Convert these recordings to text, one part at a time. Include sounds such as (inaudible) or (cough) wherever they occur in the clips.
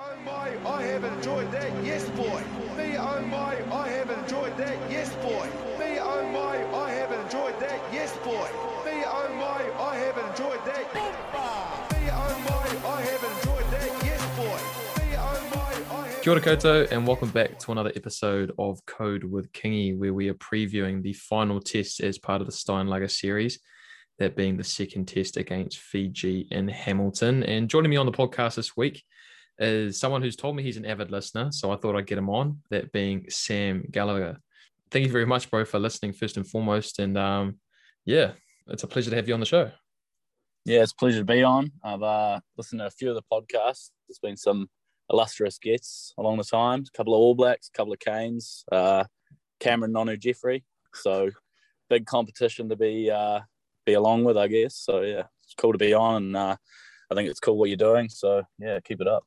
oh my, I have enjoyed that, yes boy. Me oh my, I have enjoyed that, yes boy. Me oh my, I have enjoyed that, yes boy. Me oh my, I have enjoyed that. Me oh my, I have enjoyed that, yes boy. Me oh my, I have Kia ora koutou, and welcome back to another episode of Code with Kingy, where we are previewing the final test as part of the Steinlager series, that being the second test against Fiji in Hamilton. And joining me on the podcast this week is someone who's told me he's an avid listener, so I thought I'd get him on, that being Sam Gallagher. Thank you very much, bro, for listening first and foremost. And um, yeah, it's a pleasure to have you on the show. Yeah, it's a pleasure to be on. I've uh, listened to a few of the podcasts. There's been some illustrious guests along the time. A couple of All Blacks, a couple of Canes, uh, Cameron Nonu Jeffrey. So big competition to be uh, be along with, I guess. So yeah, it's cool to be on, and uh, I think it's cool what you're doing. So yeah, keep it up.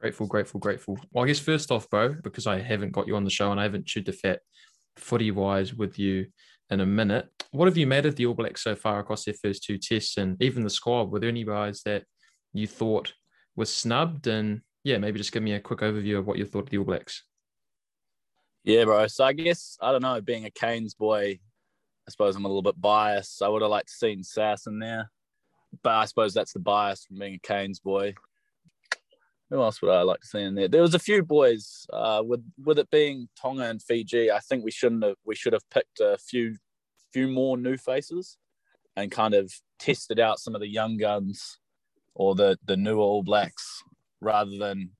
Grateful, grateful, grateful. Well, I guess first off, bro, because I haven't got you on the show and I haven't chewed the fat footy wise with you in a minute. What have you made of the All Blacks so far across their first two tests and even the squad? Were there any guys that you thought were snubbed? And yeah, maybe just give me a quick overview of what you thought of the All Blacks. Yeah, bro. So I guess I don't know. Being a Canes boy, I suppose I'm a little bit biased. I would have liked to seen Sass in there, but I suppose that's the bias from being a Canes boy. Who else would I like to see in there? There was a few boys. Uh, with with it being Tonga and Fiji, I think we shouldn't have. We should have picked a few few more new faces, and kind of tested out some of the young guns or the the new All Blacks, rather than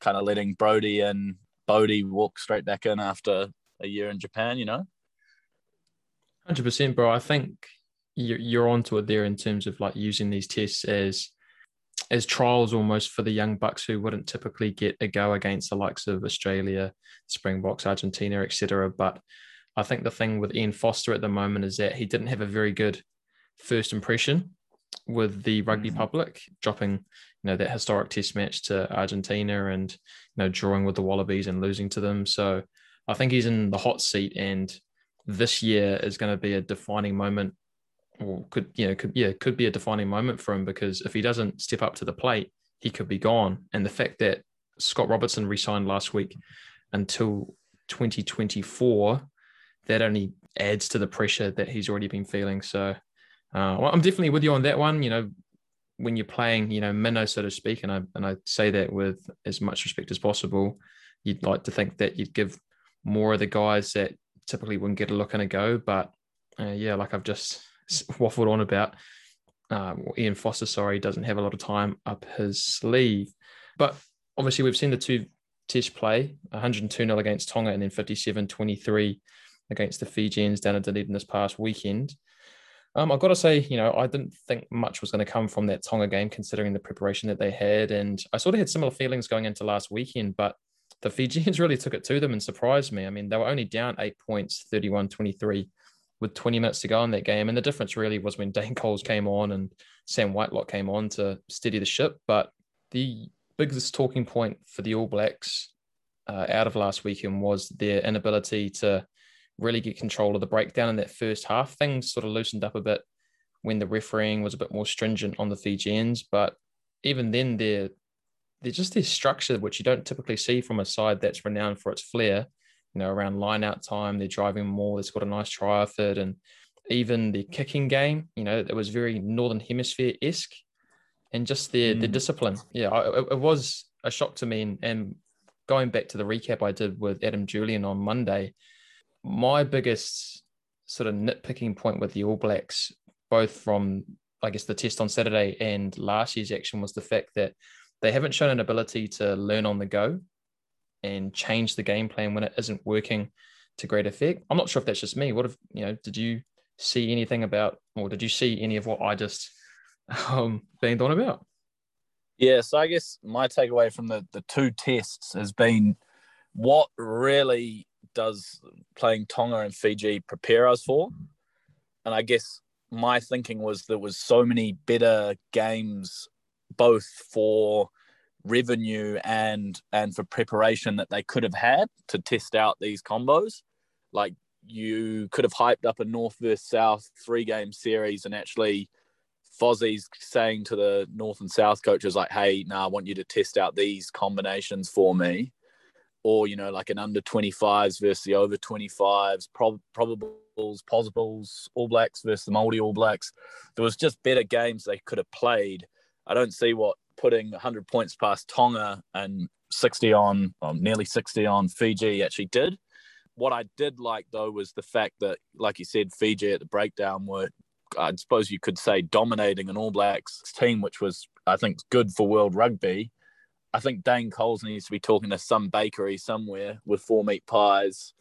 kind of letting Brodie and Bodie walk straight back in after a year in Japan. You know. Hundred percent, bro. I think you're you're onto it there in terms of like using these tests as as trials almost for the young bucks who wouldn't typically get a go against the likes of Australia, Springboks, Argentina, etc. But I think the thing with Ian Foster at the moment is that he didn't have a very good first impression with the rugby Mhm. public, dropping you know that historic test match to Argentina and you know drawing with the Wallabies and losing to them. So I think he's in the hot seat, and this year is going to be a defining moment or could you know could yeah could be a defining moment for him because if he doesn't step up to the plate, he could be gone. And the fact that Scott Robertson resigned last week until 2024, that only adds to the pressure that he's already been feeling. So uh, well, I'm definitely with you on that one. You know, when you're playing, you know, minnow, so to speak, and I and I say that with as much respect as possible. You'd like to think that you'd give more of the guys that typically wouldn't get a look and a go, but uh, yeah, like I've just waffled on about. Well, Ian Foster, sorry, doesn't have a lot of time up his sleeve. But obviously, we've seen the two test play 102 0 against Tonga and then 57 23 against the Fijians down at Dunedin this past weekend. Um, I've got to say, you know, I didn't think much was going to come from that Tonga game, considering the preparation that they had. And I sort of had similar feelings going into last weekend, but the Fijians (laughs) really took it to them and surprised me. I mean, they were only down eight points, 31 23 with 20 minutes to go in that game. And the difference really was when (laughs) Dane Coles came on and Sam Whitelock came on to steady the ship. But the biggest talking point for the All Blacks uh, out of last weekend was their inability to really get control of the breakdown in that first half. Things sort of loosened up a bit when the refereeing was a bit more stringent on the Fijians. But even then, they're, they're just their structure, which you don't typically see from a side that's renowned for its flair you know, around line out time, they're driving more. They've got a nice try effort. And even the kicking game, you know, it was very Northern Hemisphere esque and just their, their Mm. discipline. Yeah, it, it was a shock to me. And, and going back to the recap I did with Adam Julian on Monday, my biggest sort of nitpicking point with the All Blacks, both from, I guess, the test on Saturday and last year's action, was the fact that they haven't shown an ability to learn on the go and change the game plan when it isn't working to great effect. I'm not sure if that's just me. What if you know? Did you see anything about, or did you see any of what I just (laughs) um banged on about? Yeah, so I guess my takeaway from the, the two tests has been what really does playing Tonga and Fiji prepare us for? And I guess my thinking was there was so many better games both for revenue and and for preparation that they could have had to test out these combos. Like you could have hyped up a North versus South three game series and actually Fozzie's saying to the North and South coaches like, "Hey, now nah, I want you to test out these combinations for me," or you know, like an under 25s versus the over 25s, prob- probables, possibles, All Blacks versus the Māori All Blacks. There was just better games they could have played. I don't see what putting 100 points past Tonga and 60 on, well, nearly 60 on Fiji actually did. What I did like though was the fact that, like you said, Fiji at the breakdown were, I suppose you could say, dominating an All Blacks team, which was, I think, good for world rugby. I think Dane Coles needs to be talking to some bakery somewhere with four meat pies.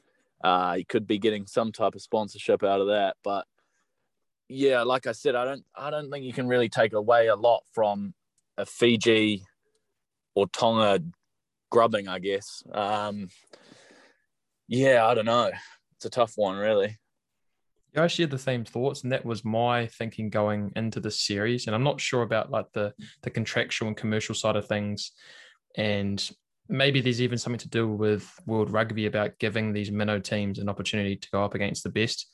Uh, he could be getting some type of sponsorship out of that, but yeah, like I said, I don't, I don't think you can really take away a lot from a Fiji or Tonga grubbing, I guess. Um, yeah, I don't know. It's a tough one, really. Yeah, I shared the same thoughts, and that was my thinking going into this series. And I'm not sure about like the the contractual and commercial side of things, and maybe there's even something to do with World Rugby about giving these minnow teams an opportunity to go up against the best.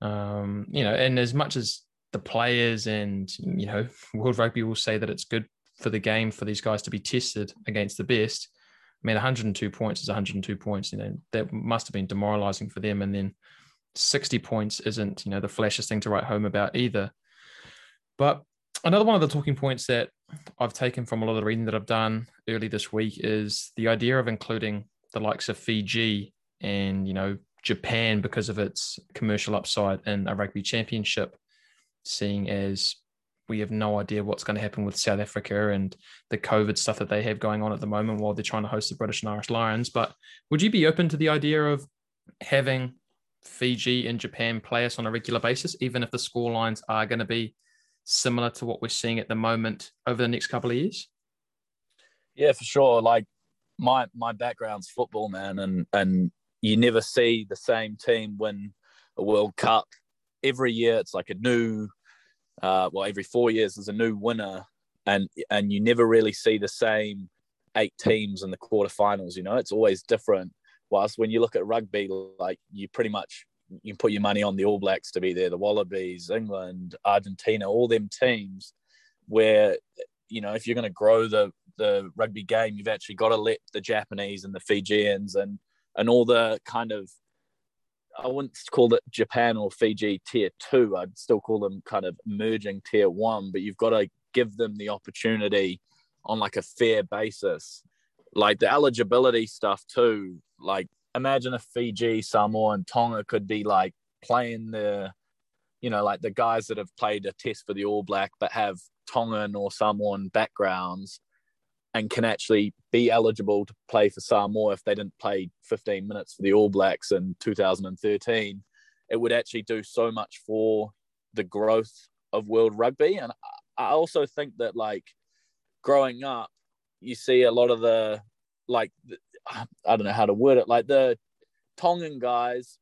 Um, you know, and as much as the players and you know World Rugby will say that it's good for the game for these guys to be tested against the best. I mean, 102 points is 102 points. You know that must have been demoralising for them. And then 60 points isn't you know the flashiest thing to write home about either. But another one of the talking points that I've taken from a lot of the reading that I've done early this week is the idea of including the likes of Fiji and you know Japan because of its commercial upside in a rugby championship seeing as we have no idea what's going to happen with South Africa and the COVID stuff that they have going on at the moment while they're trying to host the British and Irish Lions. But would you be open to the idea of having Fiji and Japan play us on a regular basis, even if the score lines are going to be similar to what we're seeing at the moment over the next couple of years? Yeah, for sure. Like my my background's football, man, and and you never see the same team win a World Cup every year. It's like a new uh, well, every four years there's a new winner, and and you never really see the same eight teams in the quarterfinals. You know, it's always different. Whilst when you look at rugby, like you pretty much you put your money on the All Blacks to be there, the Wallabies, England, Argentina, all them teams where you know if you're going to grow the the rugby game, you've actually got to let the Japanese and the Fijians and and all the kind of I wouldn't call it Japan or Fiji tier two. I'd still call them kind of merging tier one, but you've got to give them the opportunity on like a fair basis. Like the eligibility stuff too. Like imagine if Fiji, Samoa, and Tonga could be like playing the, you know, like the guys that have played a test for the All Black but have Tongan or Samoan backgrounds and can actually be eligible to play for Samoa if they didn't play 15 minutes for the All Blacks in 2013, it would actually do so much for the growth of world rugby. And I also think that, like, growing up, you see a lot of the, like, I don't know how to word it, like the Tongan guys.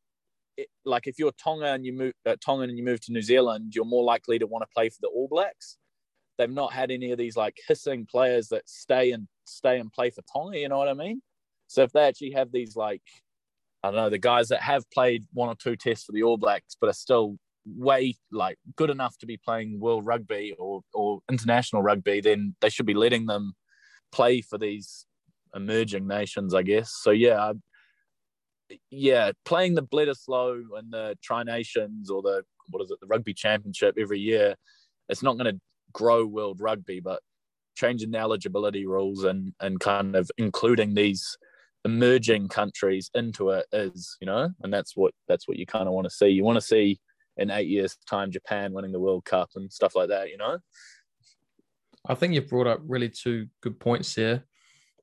It, like if you're Tonga and you move uh, Tongan and you move to New Zealand, you're more likely to want to play for the All Blacks they've not had any of these like hissing players that stay and stay and play for Tonga. You know what I mean? So if they actually have these like, I don't know, the guys that have played one or two tests for the All Blacks, but are still way like good enough to be playing world rugby or or international rugby, then they should be letting them play for these emerging nations, I guess. So yeah, yeah, playing the Bledisloe and the Tri Nations or the what is it, the Rugby Championship every year, it's not going to grow world rugby, but changing the eligibility rules and and kind of including these emerging countries into it is, you know, and that's what that's what you kind of want to see. You want to see in eight years' time Japan winning the World Cup and stuff like that, you know. I think you've brought up really two good points here.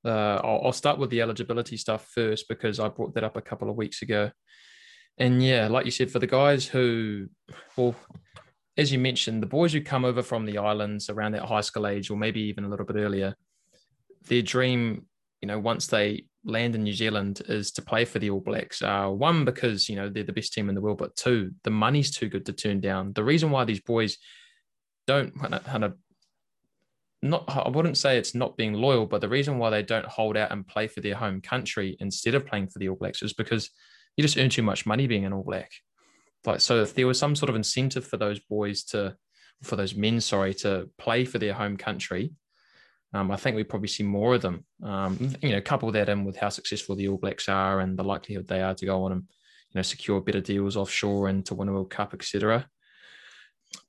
Uh, I'll, I'll start with the eligibility stuff first because I brought that up a couple of weeks ago. And yeah, like you said, for the guys who, well, as you mentioned, the boys who come over from the islands around that high school age, or maybe even a little bit earlier, their dream, you know, once they land in New Zealand, is to play for the All Blacks. Uh, one because you know they're the best team in the world, but two, the money's too good to turn down. The reason why these boys don't kind of not I wouldn't say it's not being loyal, but the reason why they don't hold out and play for their home country instead of playing for the All Blacks is because you just earn too much money being an All Black. Like, so if there was some sort of incentive for those boys to, for those men, sorry, to play for their home country, um, I think we'd probably see more of them. Um, you know, couple that in with how successful the All Blacks are and the likelihood they are to go on and you know secure better deals offshore and to win a World Cup, etc.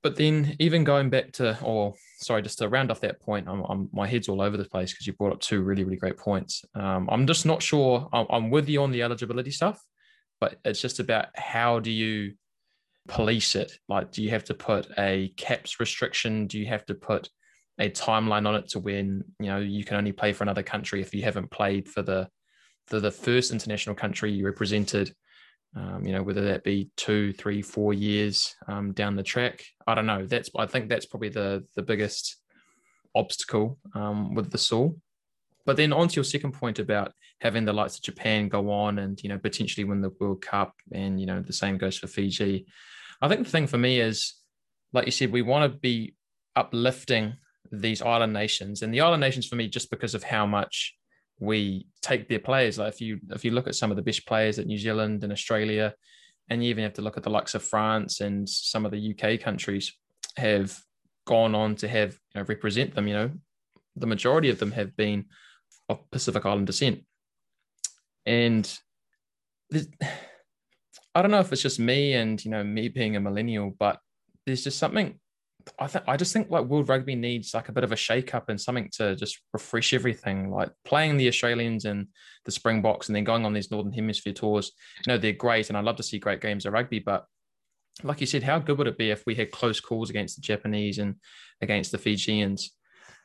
But then, even going back to, or sorry, just to round off that point, I'm, I'm my head's all over the place because you brought up two really, really great points. Um, I'm just not sure. I'm, I'm with you on the eligibility stuff, but it's just about how do you police it? Like, do you have to put a caps restriction? Do you have to put a timeline on it to when you know you can only play for another country if you haven't played for the for the first international country you represented? Um, you know, whether that be two, three, four years um, down the track. I don't know. That's I think that's probably the the biggest obstacle um, with the Saul. But then on to your second point about having the likes of Japan go on and you know potentially win the World Cup, and you know the same goes for Fiji. I think the thing for me is, like you said, we want to be uplifting these island nations, and the island nations for me just because of how much we take their players. Like if you if you look at some of the best players at New Zealand and Australia, and you even have to look at the likes of France and some of the UK countries have gone on to have you know, represent them. You know, the majority of them have been of Pacific Island descent, and I don't know if it's just me and you know me being a millennial, but there's just something. I think I just think like world rugby needs like a bit of a shake up and something to just refresh everything. Like playing the Australians and the Springboks and then going on these Northern Hemisphere tours. You know they're great, and I love to see great games of rugby. But like you said, how good would it be if we had close calls against the Japanese and against the Fijians?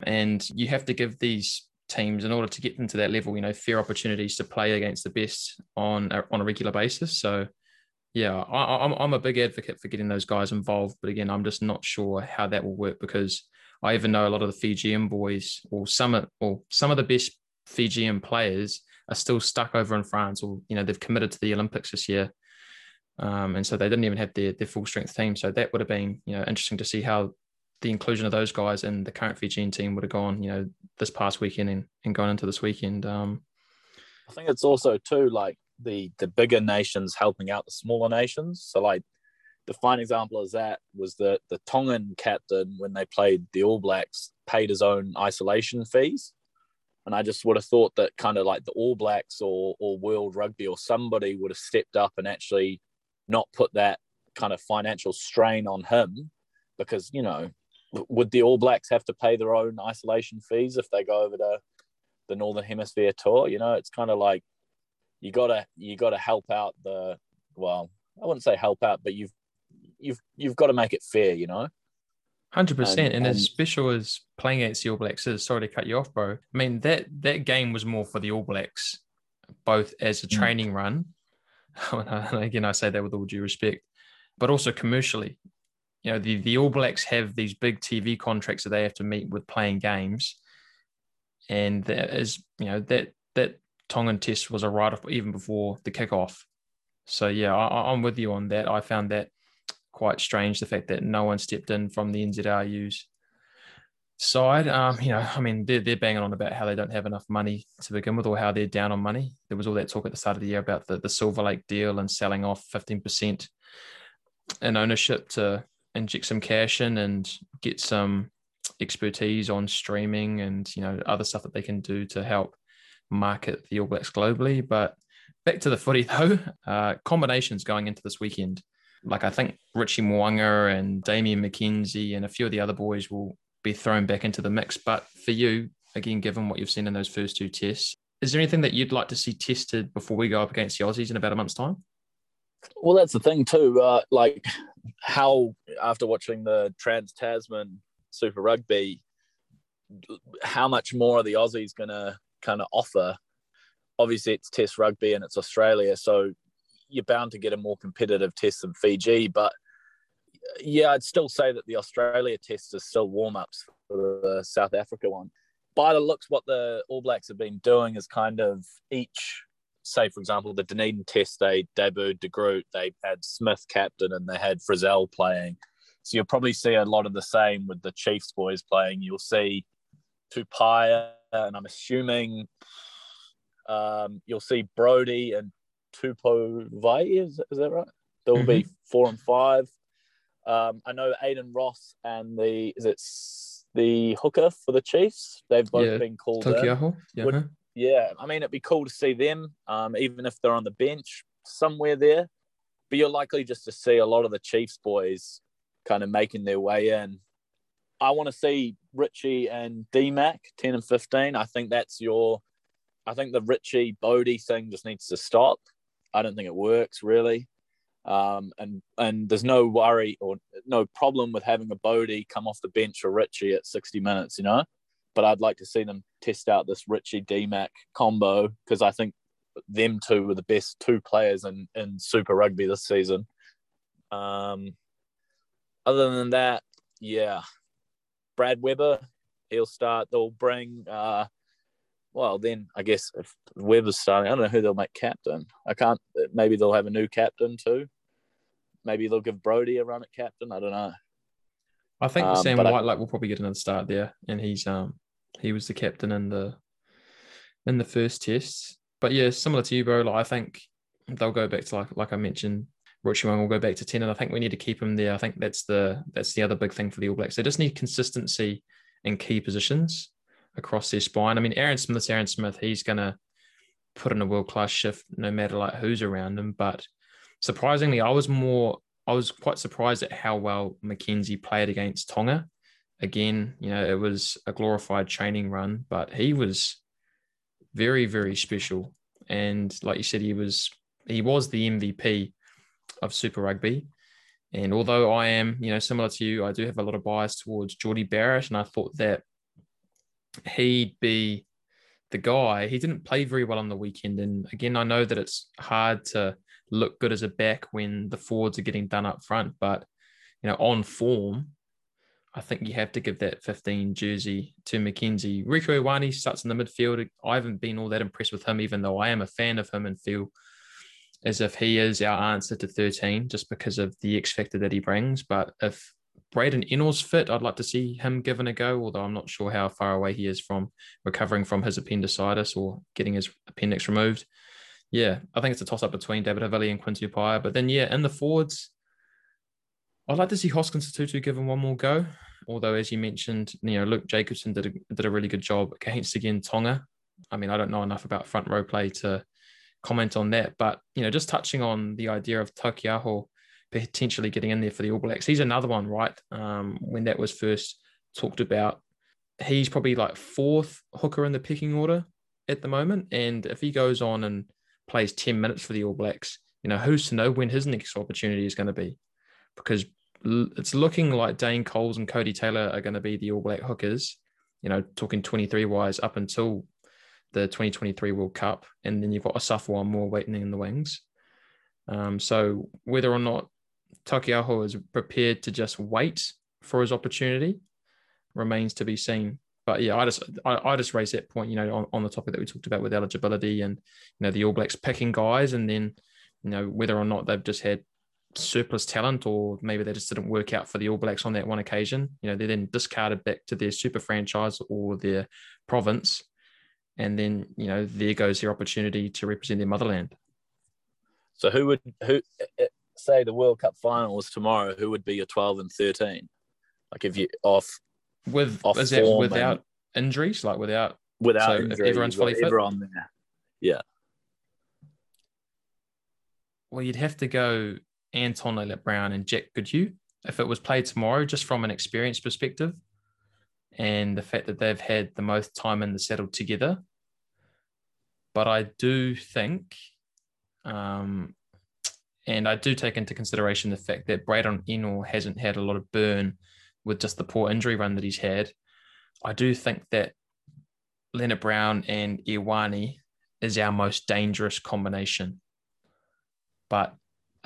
And you have to give these teams in order to get them to that level, you know, fair opportunities to play against the best on a, on a regular basis. So, yeah, I, I'm I'm a big advocate for getting those guys involved, but again, I'm just not sure how that will work because I even know a lot of the Fijian boys, or some of, or some of the best Fijian players are still stuck over in France, or you know, they've committed to the Olympics this year. Um, and so they didn't even have their, their full strength team. So that would have been, you know, interesting to see how the inclusion of those guys and the current Fijian team would have gone, you know, this past weekend and, and gone into this weekend. Um, I think it's also too like the the bigger nations helping out the smaller nations. So like the fine example of that was that the Tongan captain when they played the All Blacks paid his own isolation fees. And I just would have thought that kind of like the All Blacks or or World Rugby or somebody would have stepped up and actually not put that kind of financial strain on him because you know would the All Blacks have to pay their own isolation fees if they go over to the Northern Hemisphere tour? You know, it's kind of like you gotta you gotta help out the well, I wouldn't say help out, but you've you've you've got to make it fair, you know. Hundred percent, and, and as special as playing against the All Blacks is, sorry to cut you off, bro. I mean that that game was more for the All Blacks, both as a mm. training run. (laughs) And again, I say that with all due respect, but also commercially you know, the, the All Blacks have these big TV contracts that they have to meet with playing games. And that is, you know, that that Tongan test was a write off even before the kickoff. So yeah, I, I'm with you on that. I found that quite strange, the fact that no one stepped in from the NZRU's side. Um, you know, I mean, they're, they're banging on about how they don't have enough money to begin with or how they're down on money. There was all that talk at the start of the year about the, the Silver Lake deal and selling off 15% in ownership to inject some cash in and get some expertise on streaming and you know other stuff that they can do to help market the All Blacks globally. But back to the footy (laughs) though, uh, combinations going into this weekend. Like I think Richie Mo'unga and Damian McKenzie and a few of the other boys will be thrown back into the mix. But for you, again, given what you've seen in those first two tests, is there anything that you'd like to see tested before we go up against the Aussies in about a month's time? Well, that's the thing too. Uh, like how after watching the Trans Tasman Super Rugby, how much more are the Aussies going to kind of offer? Obviously, it's Test rugby and it's Australia, so you're bound to get a more competitive test than Fiji. But yeah, I'd still say that the Australia test is still warm ups for the South Africa one. By the looks, what the All Blacks have been doing is kind of each say, for example, the Dunedin Test, they debuted De Groot, they had Smith captain, and they had Frizell playing. So you'll probably see a lot of the same with the Chiefs boys playing. You'll see Tupaea, and I'm assuming um, you'll see Brodie and Tupou Vaa'i. Is, is that right? There will mm-hmm. be four and five. Um, I know Aidan Ross and the is it the hooker for the Chiefs. They've both Yeah, been called. Taukei'aho. in. Yeah. Yeah, I mean it'd be cool to see them, um, even if they're on the bench somewhere there. But you're likely just to see a lot of the Chiefs boys kind of making their way in. I want to see Richie and DMAC 10 and 15. I think that's your I think the Richie Bodie thing just needs to stop. I don't think it works really. Um, and and there's no worry or no problem with having a Bodie come off the bench for Richie at 60 minutes, you know. But I'd like to see them test out this Richie DMAC combo because I think them two were the best two players in, in Super Rugby this season. Um, other than that, yeah, Brad Weber, he'll start. They'll bring. Uh, well, then I guess if Weber's starting, I don't know who they'll make captain. I can't. Maybe they'll have a new captain too. Maybe they'll give Brodie a run at captain. I don't know. I think Um, Sam I- Whitelock will probably get another start there, and he's um he was the captain in the in the first test. But yeah, similar to you, bro. Like I think they'll go back to like like I mentioned, Richie Mo'unga will go back to ten, and I think we need to keep him there. I think that's the that's the other big thing for the All Blacks. They just need consistency in key positions across their spine. I mean, Aaron Smith's Aaron Smith. He's gonna put in a world class shift no matter like who's around him. But surprisingly, I was more I was quite surprised at how well McKenzie played against Tonga. Again, you know, it was a glorified training run, but he was very, very special. And like you said, he was he was the MVP of Super Rugby. And although I am, you know, similar to you, I do have a lot of bias towards Jordie Barrett, and I thought that he'd be the guy. He didn't play very well on the weekend, and again, I know that it's hard to look good as a back when the forwards are getting done up front. But you know, on form, I think you have to give that 15 jersey to McKenzie. Rieko Ioane starts in the midfield. I haven't been all that impressed with him, even though I am a fan of him and feel as if he is our answer to 13 just because of the X factor that he brings. But if Braydon Ennor's fit, I'd like to see him given a go, although I'm not sure how far away he is from recovering from his appendicitis or getting his appendix removed yeah, I think it's a toss up between David Havili and Quinn Tupaea. But then, yeah, in the forwards, I'd like to see Hoskins Sotutu give him one more go. Although, as you mentioned, you know, Luke Jacobson did a, did a really good job against again Tonga. I mean, I don't know enough about front row play to comment on that, but you know, just touching on the idea of Taukei'aho potentially getting in there for the All Blacks, he's another one, right? Um, when that was first talked about, he's probably like fourth hooker in the picking order at the moment, and if he goes on and plays 10 minutes for the All Blacks, you know, who's to know when his next opportunity is going to be? Because it's looking like Dane Coles and Codie Taylor are going to be the All Black hookers, you know, talking 23 wise up until the 2023 World Cup. And then you've got Asafo Aumua waiting in the wings. Um, so whether or not Taukei'aho is prepared to just wait for his opportunity remains to be seen but yeah, I just I, I just raised that point, you know, on, on the topic that we talked about with eligibility and you know the All Blacks picking guys, and then you know whether or not they've just had surplus talent or maybe they just didn't work out for the All Blacks on that one occasion. You know, they're then discarded back to their super franchise or their province, and then you know there goes their opportunity to represent their motherland. So who would who eh, eh, say the World Cup final was tomorrow? Who would be your twelve and thirteen? Like if you off With Off is that without injuries, like without without So if everyone's fully fit? on there. Yeah. Well, you'd have to go Anton Lienert-Brown and Jack Goodhue if it was played tomorrow, just from an experience perspective, and the fact that they've had the most time in the saddle together. But I do think, um, and I do take into consideration the fact that Braydon Ennor hasn't had a lot of burn with just the poor injury run that he's had. I do think that Lienert-Brown and Ioane is our most dangerous combination. But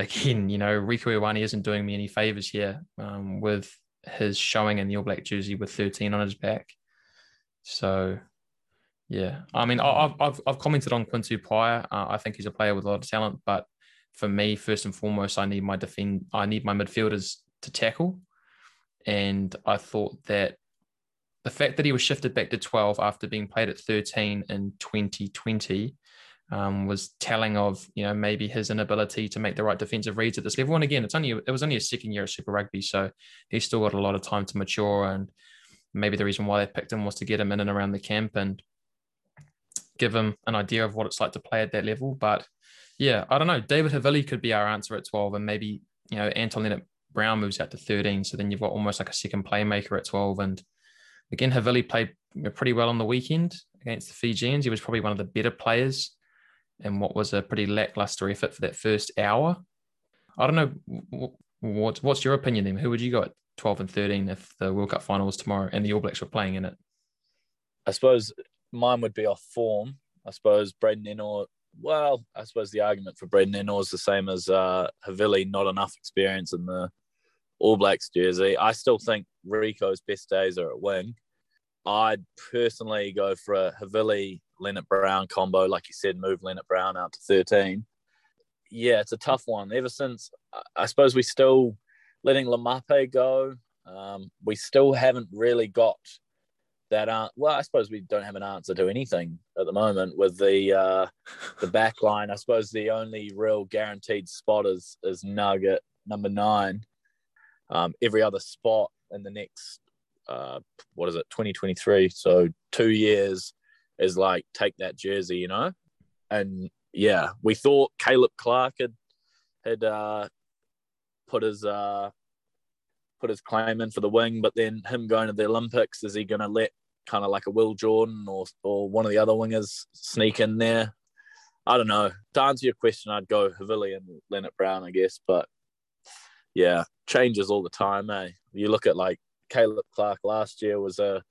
again, you know, Rieko Ioane isn't doing me any favors here um, with his showing in the All Black jersey with 13 on his back. So, yeah, I mean, I've, I've, I've commented on Quinn Tupaea. Uh, I think he's a player with a lot of talent, but for me, first and foremost, I need my defend, I need my midfielders to tackle. And I thought that the fact that he was shifted back to 12 after being played at 13 in 2020 um, was telling of you know maybe his inability to make the right defensive reads at this level. And again, it's only it was only a second year of Super Rugby, so he's still got a lot of time to mature. And maybe the reason why they picked him was to get him in and around the camp and give him an idea of what it's like to play at that level. But yeah, I don't know. David Havili could be our answer at 12, and maybe you know Anton Lienert-Brown moves out to 13. So then you've got almost like a second playmaker at 12. And again, Havili played pretty well on the weekend against the Fijians. He was probably one of the better players in what was a pretty lackluster effort for that first hour. I don't know what what's your opinion then? Who would you go at 12 and 13 if the World Cup final was tomorrow and the All Blacks were playing in it? I suppose mine would be off form. I suppose Braydon Ennor, well, I suppose the argument for Braydon Ennor is the same as uh, Havili, not enough experience in the All Blacks jersey. I still think Rieko's best days are at wing. I'd personally go for a Havili Lienert-Brown combo, like you said, move Lienert-Brown out to 13. Yeah, it's a tough one. Ever since I suppose we still letting Lamape go, um, we still haven't really got that. Uh, well, I suppose we don't have an answer to anything at the moment with the uh, the (laughs) back line. I suppose the only real guaranteed spot is is Nugget number nine. Um, every other spot in the next uh, what is it, 2023. So two years is like take that jersey, you know. And yeah, we thought Caleb Clarke had had uh, put his uh, put his claim in for the wing, but then him going to the Olympics, is he going to let kind of like a Will Jordan or or one of the other wingers sneak in there? I don't know. To answer your question, I'd go Havili and Lienert-Brown, I guess, but yeah, changes all the time, eh? You look at like Caleb Clarke last year was a,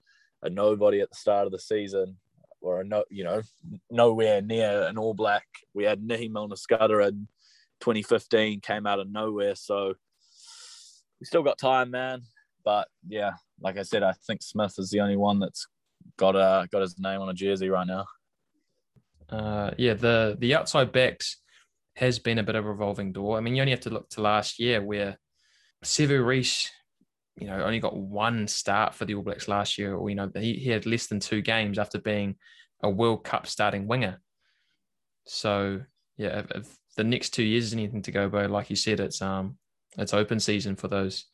a nobody at the start of the season, or a no, you know, nowhere near an All Black. We had Nehe Milner-Skudder in 2015, came out of nowhere. So we still got time, man. But yeah, like I said, I think Smith is the only one that's got a got his name on a jersey right now. Uh, yeah, the the outside backs has been a bit of a revolving door. I mean, you only have to look to last year where Sevu Reece you know, only got one start for the All Blacks last year, or you know, he, he had less than two games after being a World Cup starting winger. So yeah, if, if the next two years is anything to go by, like you said, it's um it's open season for those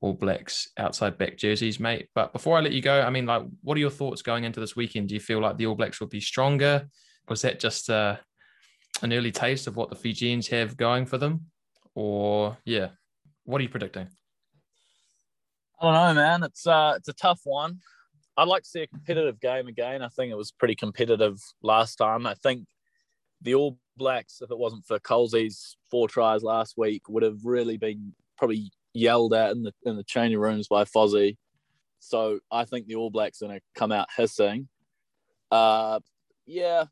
All Blacks outside back jerseys, mate. But before I let you go, I mean, like, what are your thoughts going into this weekend? Do you feel like the All Blacks will be stronger? Was that just uh, an early taste of what the Fijians have going for them, or yeah, what are you predicting? I don't know, man. It's uh, it's a tough one. I'd like to see a competitive game again. I think it was pretty competitive last time. I think the All Blacks, if it wasn't for Colesy's four tries last week, would have really been probably yelled at in the in the changing rooms by Fozzie. So I think the All Blacks are going to come out hissing. Uh, yeah,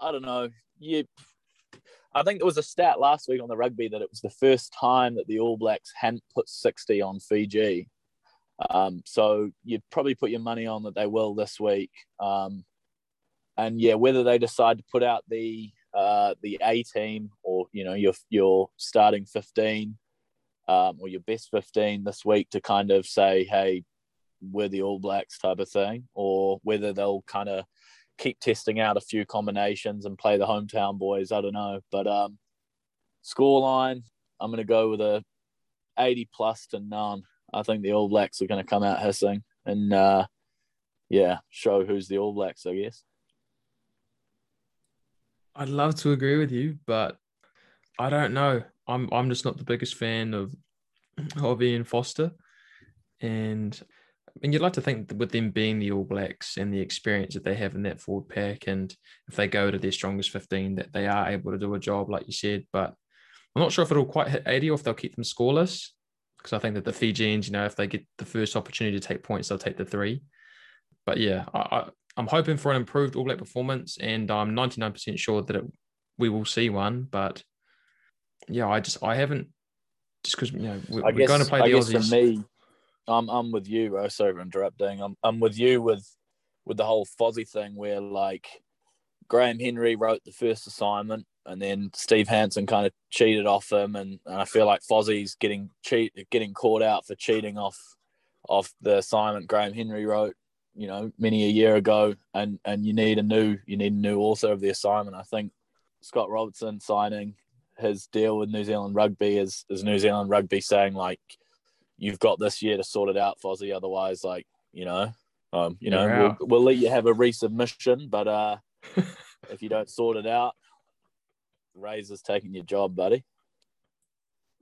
I don't know. Yeah, I think there was a stat last week on the rugby that it was the first time that the All Blacks hadn't put 60 on Fiji um, so you'd probably put your money on that they will this week. Um, and yeah, whether they decide to put out the uh, the A team or you know your your starting fifteen um, or your best fifteen this week to kind of say, hey, we're the All Blacks type of thing, or whether they'll kind of keep testing out a few combinations and play the hometown boys. I don't know, but um, scoreline, I'm going to go with a 80 plus to none. I think the All Blacks are going to come out hissing and uh, yeah, show who's the All Blacks. I guess. I'd love to agree with you, but I don't know. I'm I'm just not the biggest fan of of Ian Foster, and I mean you'd like to think with them being the All Blacks and the experience that they have in that forward pack, and if they go to their strongest fifteen, that they are able to do a job like you said. But I'm not sure if it'll quite hit 80 or if they'll keep them scoreless because I think that the Fijians, you know, if they get the first opportunity to take points, they'll take the three. But yeah, I, I'm hoping for an improved All Black performance, and I'm 99% sure that it, we will see one. But yeah, I just I haven't just because you know we're, I guess, going to play the I guess Aussies. For me, I'm I'm with you, bro. Sorry for interrupting. I'm I'm with you with with the whole Fozzie thing where like Graham Henry wrote the first assignment and then Steve Hansen kind of cheated off him, and, and I feel like Fozzie's getting cheat getting caught out for cheating off off the assignment Graham Henry wrote, you know, many a year ago, and and you need a new you need a new author of the assignment. I think Scott Robertson signing his deal with New Zealand Rugby is is New Zealand Rugby saying like, you've got this year to sort it out, Fozzie. Otherwise, like you know, um, you know, we'll, we'll let you have a resubmission, but uh, (laughs) if you don't sort it out, Razor's taking your job, buddy.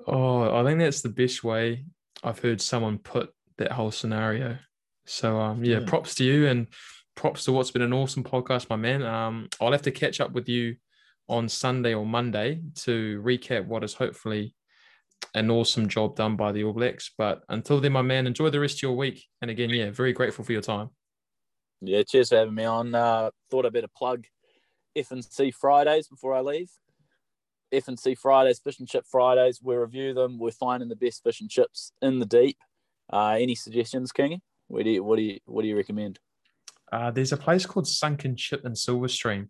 Oh, I think that's the best way I've heard someone put that whole scenario. So um yeah, Hmm. props to you and props to what's been an awesome podcast, my man. Um I'll have to catch up with you on Sunday or Monday to recap what is hopefully an awesome job done by the All Blacks. But until then, my man, enjoy the rest of your week. And again, yeah, very grateful for your time. Yeah, cheers for having me on. Uh, thought I'd better plug F and C Fridays before I leave. F and C Fridays, fish and chip Fridays. We review them. We're finding the best fish and chips in the deep. Uh, any suggestions, Kingy? What do you what do you what do you recommend? Uh, there's a place called Sunken Chip in Silverstream.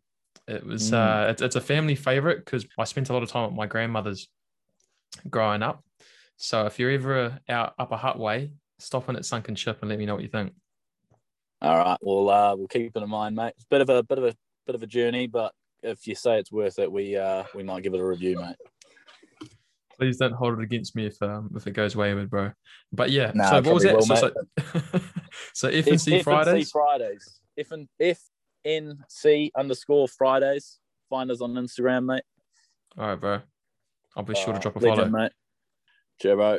It was Mm. uh, it's, it's a family favorite because I spent a lot of time at my grandmother's growing up. So if you're ever out Upper Hutt way, stop in at Sunken Chip and let me know what you think. All right, well uh, we'll keep it in mind, mate. It's a bit of a bit of a bit of a journey, but if you say it's worth it, we uh, we might give it a review, mate. Please don't hold it against me if um, if it goes wayward, bro. But yeah, Nah, so what was that? probably so, so, (laughs) so F and C Fridays. Fridays. F and F N C underscore Fridays. Find us on Instagram, mate. All right, bro. I'll be sure to Uh, drop a legend, follow. mate. Cheers, bro.